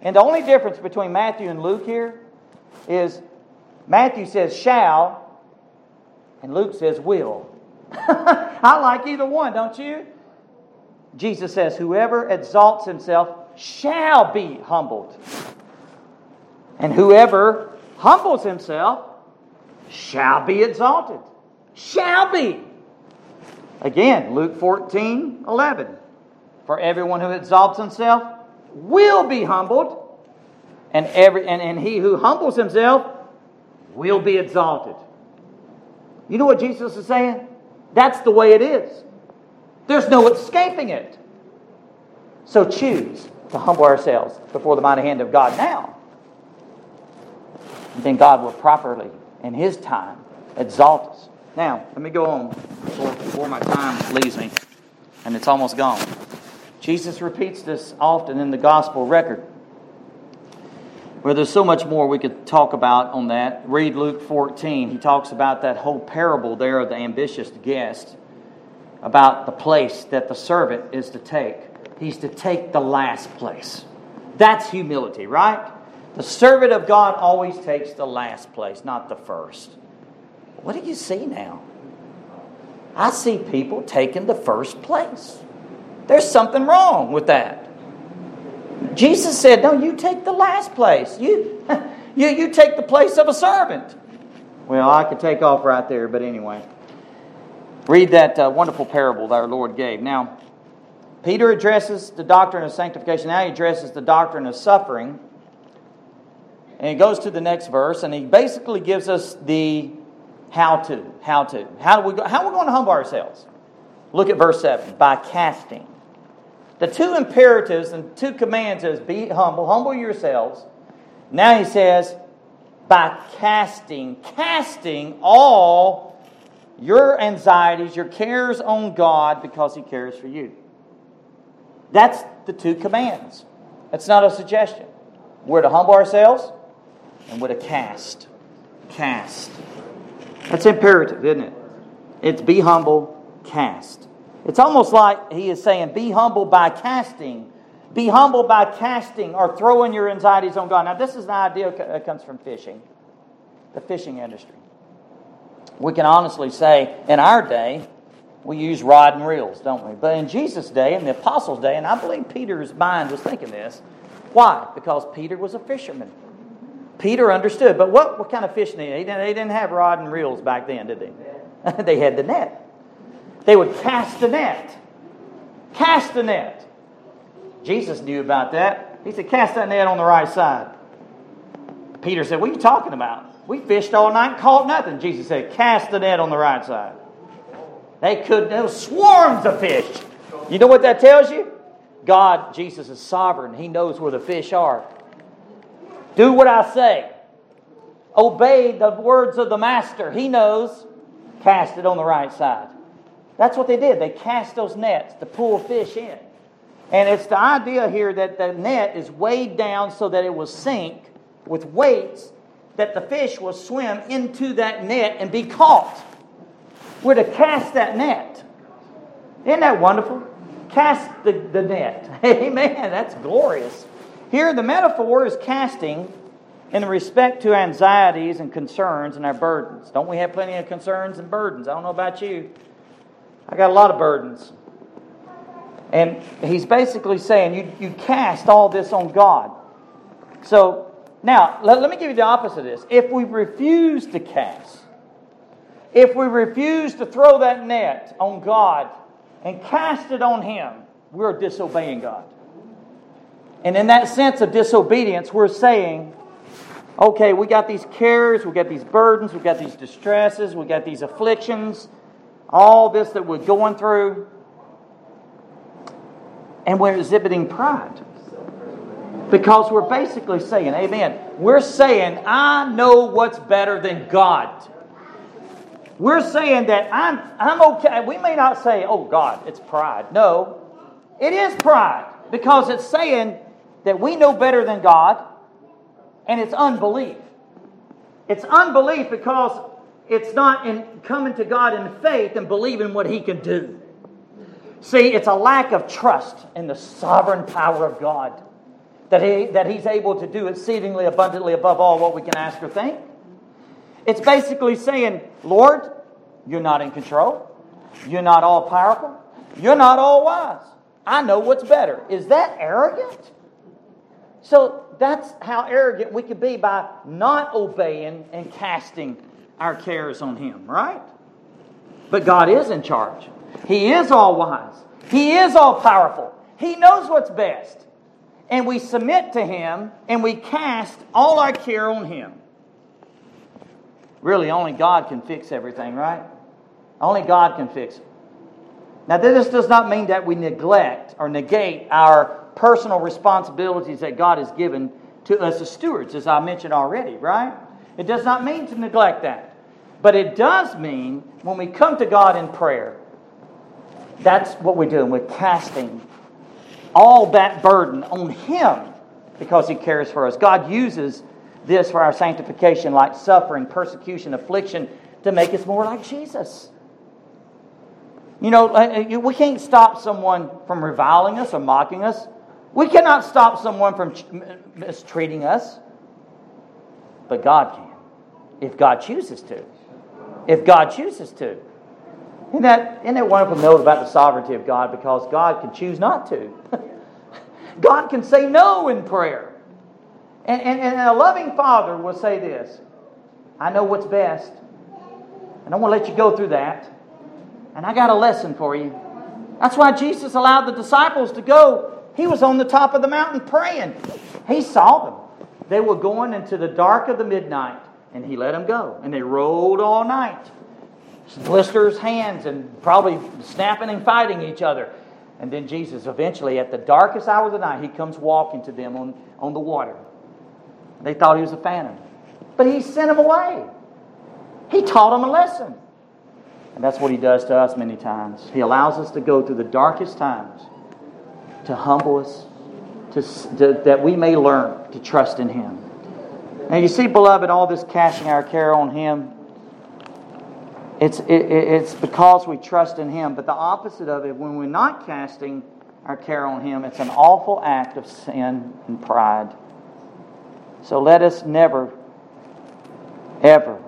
and the only difference between Matthew and Luke here is Matthew says shall, and Luke says will. (laughs) I like either one, don't you? Jesus says, Whoever exalts himself shall be humbled. And whoever humbles himself shall be exalted. Shall be. Again, Luke 14, 11. For everyone who exalts himself will be humbled, and, every, and, and he who humbles himself will be exalted. You know what Jesus is saying? That's the way it is. There's no escaping it. So choose to humble ourselves before the mighty hand of God now. And then God will properly in His time, exalt us. Now, let me go on before, before my time leaves me, and it's almost gone. Jesus repeats this often in the gospel record. Where there's so much more we could talk about on that. Read Luke 14. He talks about that whole parable there of the ambitious guest, about the place that the servant is to take. He's to take the last place. That's humility, right? The servant of God always takes the last place, not the first. What do you see now? I see people taking the first place. There's something wrong with that. Jesus said, No, you take the last place. You, (laughs) you, you take the place of a servant. Well, I could take off right there, but anyway. Read that uh, wonderful parable that our Lord gave. Now, Peter addresses the doctrine of sanctification. Now he addresses the doctrine of suffering. And he goes to the next verse, and he basically gives us the how to. How to. How do we go, how are we going to humble ourselves? Look at verse 7. By casting. The two imperatives and two commands is be humble, humble yourselves. Now he says, by casting, casting all your anxieties, your cares on God because he cares for you. That's the two commands. That's not a suggestion. We're to humble ourselves and we're to cast. Cast. That's imperative, isn't it? It's be humble, cast. It's almost like he is saying, be humble by casting. Be humble by casting or throwing your anxieties on God. Now, this is an idea that comes from fishing, the fishing industry. We can honestly say, in our day, we use rod and reels, don't we? But in Jesus' day, in the apostles' day, and I believe Peter's mind was thinking this. Why? Because Peter was a fisherman. Peter understood. But what, what kind of fishing? They, they didn't have rod and reels back then, did they? (laughs) they had the net. They would cast the net. Cast the net. Jesus knew about that. He said, Cast that net on the right side. Peter said, What are you talking about? We fished all night and caught nothing. Jesus said, Cast the net on the right side. They could, there was swarms of fish. You know what that tells you? God, Jesus is sovereign. He knows where the fish are. Do what I say. Obey the words of the master. He knows. Cast it on the right side. That's what they did. They cast those nets to pull fish in. And it's the idea here that the net is weighed down so that it will sink with weights that the fish will swim into that net and be caught. We're to cast that net. Isn't that wonderful? Cast the, the net. (laughs) Amen. That's glorious. Here, the metaphor is casting in respect to anxieties and concerns and our burdens. Don't we have plenty of concerns and burdens? I don't know about you. I got a lot of burdens. And he's basically saying you, you cast all this on God. So now, let, let me give you the opposite of this. If we refuse to cast, if we refuse to throw that net on God and cast it on Him, we're disobeying God. And in that sense of disobedience, we're saying, okay, we got these cares, we got these burdens, we got these distresses, we got these afflictions all this that we're going through, and we're exhibiting pride. Because we're basically saying, Amen. We're saying, I know what's better than God. We're saying that I'm, I'm okay. We may not say, oh, God, it's pride. No, it is pride because it's saying that we know better than God, and it's unbelief. It's unbelief because it's not in coming to God in faith and believing what He can do. See, it's a lack of trust in the sovereign power of God that, he, that He's able to do exceedingly abundantly above all what we can ask or think. It's basically saying, Lord, you're not in control. You're not all powerful. You're not all wise. I know what's better. Is that arrogant? So that's how arrogant we can be by not obeying and casting our cares on Him, right? But God is in charge. He is all wise. He is all powerful. He knows what's best. And we submit to Him and we cast all our care on Him. Really, only God can fix everything, right? Only God can fix it. Now, this does not mean that we neglect or negate our personal responsibilities that God has given to us as stewards, as I mentioned already, right? It does not mean to neglect that. But it does mean when we come to God in prayer, that's what we're doing. We're casting all that burden on Him because He cares for us. God uses this for our sanctification, like suffering, persecution, affliction, to make us more like Jesus. You know, uh, uh, we can't stop someone from reviling us or mocking us. We cannot stop someone from mistreating us. But God can, if God chooses to. If God chooses to. Isn't that, isn't that wonderful note about the sovereignty of God? Because God can choose not to. (laughs) God can say no in prayer. And, and, and a loving father will say this I know what's best. And I want to let you go through that. And I got a lesson for you. That's why Jesus allowed the disciples to go. He was on the top of the mountain praying. He saw them. They were going into the dark of the midnight, and he let them go. And they rode all night. Blisters, hands, and probably snapping and fighting each other. And then Jesus, eventually, at the darkest hour of the night, he comes walking to them on, on the water. They thought he was a phantom. But he sent them away. He taught them a lesson. And that's what he does to us many times. He allows us to go through the darkest times to humble us, to, to, that we may learn to trust in Him. Now, you see, beloved, all this casting our care on Him, it's, it, it's because we trust in Him. But the opposite of it, when we're not casting our care on Him, it's an awful act of sin and pride. So let us never, ever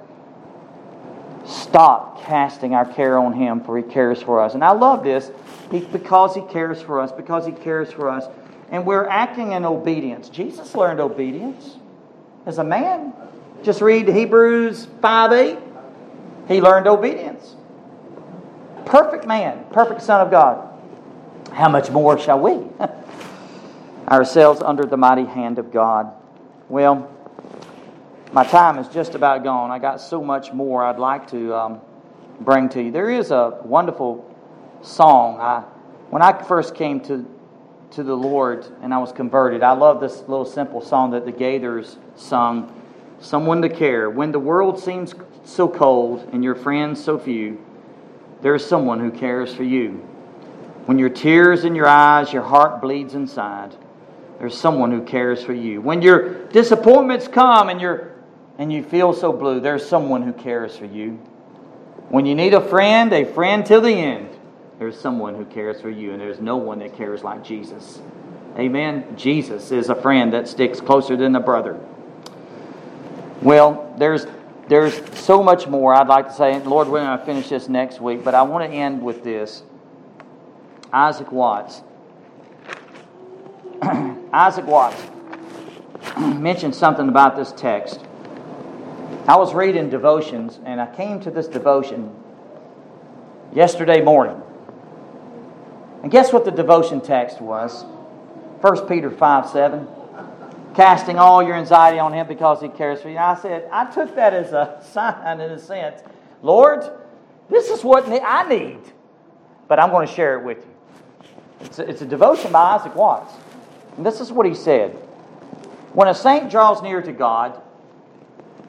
stop casting our care on Him, for He cares for us. And I love this because He cares for us, because He cares for us and we're acting in obedience. Jesus learned obedience as a man. Just read Hebrews 5 8. He learned obedience. Perfect man, perfect Son of God. How much more shall we? (laughs) Ourselves under the mighty hand of God. Well, my time is just about gone. I got so much more I'd like to um, bring to you. There is a wonderful song. I, when I first came to to the Lord and I was converted. I love this little simple song that the Gaithers sung Someone to care. When the world seems so cold and your friends so few, there is someone who cares for you. When your tears in your eyes, your heart bleeds inside, there's someone who cares for you. When your disappointments come and you're and you feel so blue, there's someone who cares for you. When you need a friend, a friend till the end, there's someone who cares for you, and there's no one that cares like Jesus. Amen. Jesus is a friend that sticks closer than a brother. Well, there's there's so much more I'd like to say. Lord, going to finish this next week, but I want to end with this. Isaac Watts. (clears throat) Isaac Watts (clears throat) mentioned something about this text. I was reading devotions, and I came to this devotion yesterday morning. And guess what the devotion text was? 1 Peter 5 7. Casting all your anxiety on him because he cares for you. And I said, I took that as a (laughs) sign, in a sense. Lord, this is what I need. But I'm going to share it with you. It's a, it's a devotion by Isaac Watts. And this is what he said When a saint draws near to God,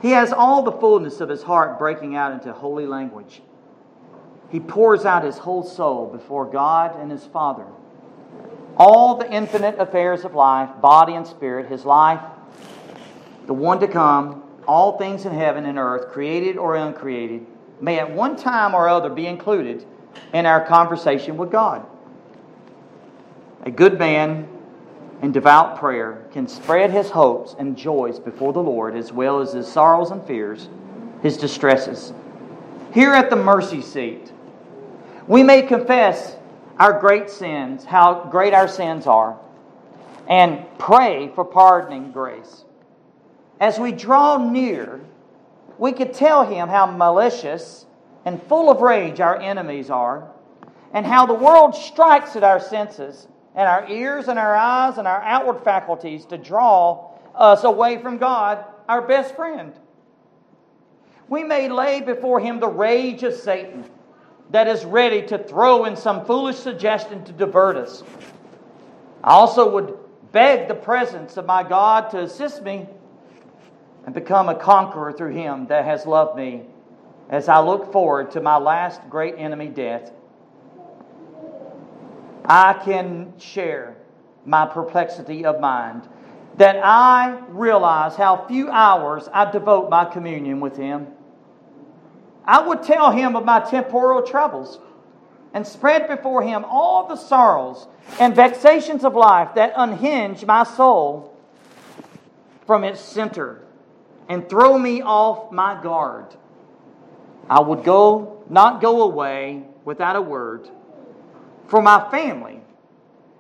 he has all the fullness of his heart breaking out into holy language. He pours out his whole soul before God and his Father. All the infinite affairs of life, body and spirit, his life, the one to come, all things in heaven and earth, created or uncreated, may at one time or other be included in our conversation with God. A good man in devout prayer can spread his hopes and joys before the Lord, as well as his sorrows and fears, his distresses. Here at the mercy seat, we may confess our great sins, how great our sins are, and pray for pardoning grace. As we draw near, we could tell him how malicious and full of rage our enemies are, and how the world strikes at our senses and our ears and our eyes and our outward faculties to draw us away from God, our best friend. We may lay before him the rage of Satan that is ready to throw in some foolish suggestion to divert us. I also would beg the presence of my God to assist me and become a conqueror through Him that has loved me as I look forward to my last great enemy, death. I can share my perplexity of mind that I realize how few hours I devote my communion with Him. I would tell Him of my temporal troubles and spread before Him all the sorrows and vexations of life that unhinge my soul from its center and throw me off my guard. I would go, not go away without a word for my family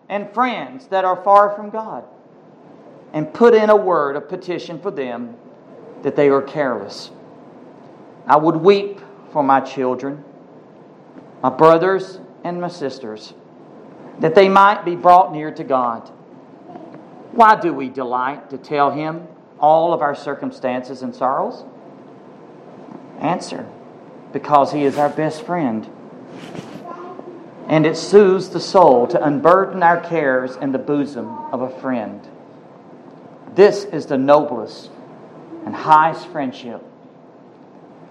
and friends that are far from God and put in a word of petition for them that they are careless. I would weep for my children, my brothers and my sisters, that they might be brought near to God. Why do we delight to tell Him all of our circumstances and sorrows? Answer because He is our best friend. And it soothes the soul to unburden our cares in the bosom of a friend. This is the noblest and highest friendship,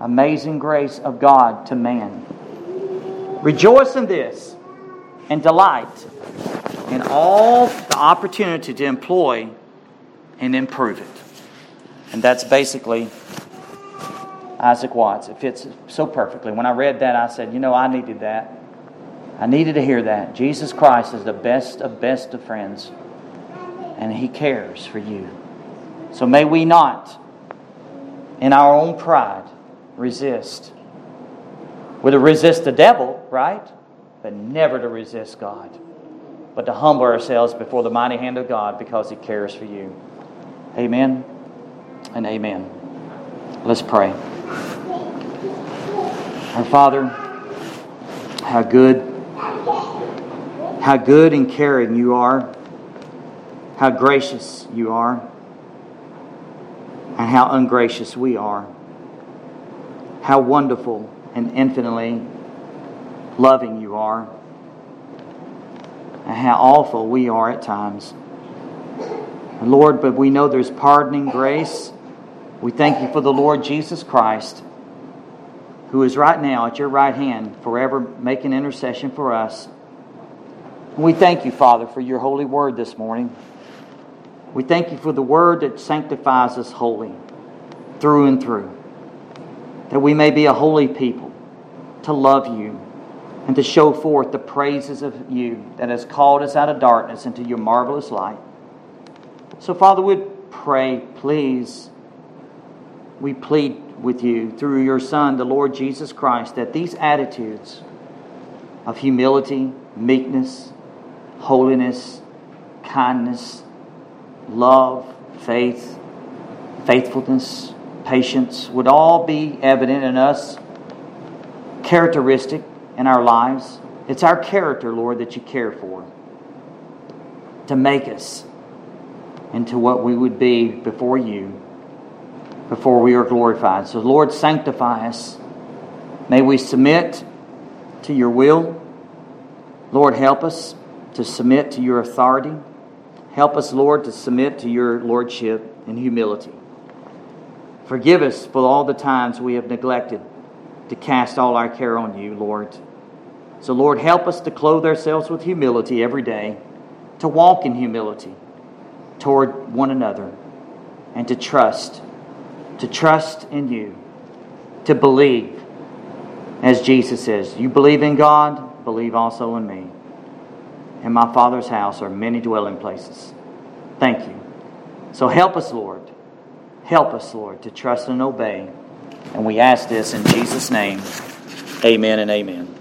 amazing grace of God to man. Rejoice in this and delight in all the opportunity to employ and improve it. And that's basically Isaac Watts. It fits so perfectly. When I read that, I said, you know, I needed that. I needed to hear that. Jesus Christ is the best of best of friends, and He cares for you. So may we not, in our own pride, resist. We're to resist the devil, right? But never to resist God. But to humble ourselves before the mighty hand of God because He cares for you. Amen and amen. Let's pray. Our Father, how good, how good and caring you are, how gracious you are, and how ungracious we are. How wonderful and infinitely loving you are, and how awful we are at times. Lord, but we know there's pardoning grace. We thank you for the Lord Jesus Christ who is right now at your right hand, forever making intercession for us. we thank you, Father, for your holy word this morning. We thank you for the word that sanctifies us wholly, through and through, that we may be a holy people, to love you, and to show forth the praises of you that has called us out of darkness into your marvelous light. So, Father, we pray, please, we plead with you through your Son, the Lord Jesus Christ, that these attitudes of humility, meekness, holiness, kindness, love, faith, faithfulness, patience would all be evident in us, characteristic in our lives. It's our character, Lord, that you care for to make us into what we would be before you before we are glorified. So, Lord, sanctify us. May we submit to your will. Lord, help us to submit to your authority. Help us, Lord, to submit to your lordship in humility. Forgive us for all the times we have neglected to cast all our care on you, Lord. So, Lord, help us to clothe ourselves with humility every day, to walk in humility toward one another, and to trust to trust in you, to believe. As Jesus says, You believe in God, believe also in me. In my Father's house are many dwelling places. Thank you. So help us, Lord. Help us, Lord, to trust and obey. And we ask this in Jesus' name. Amen and amen.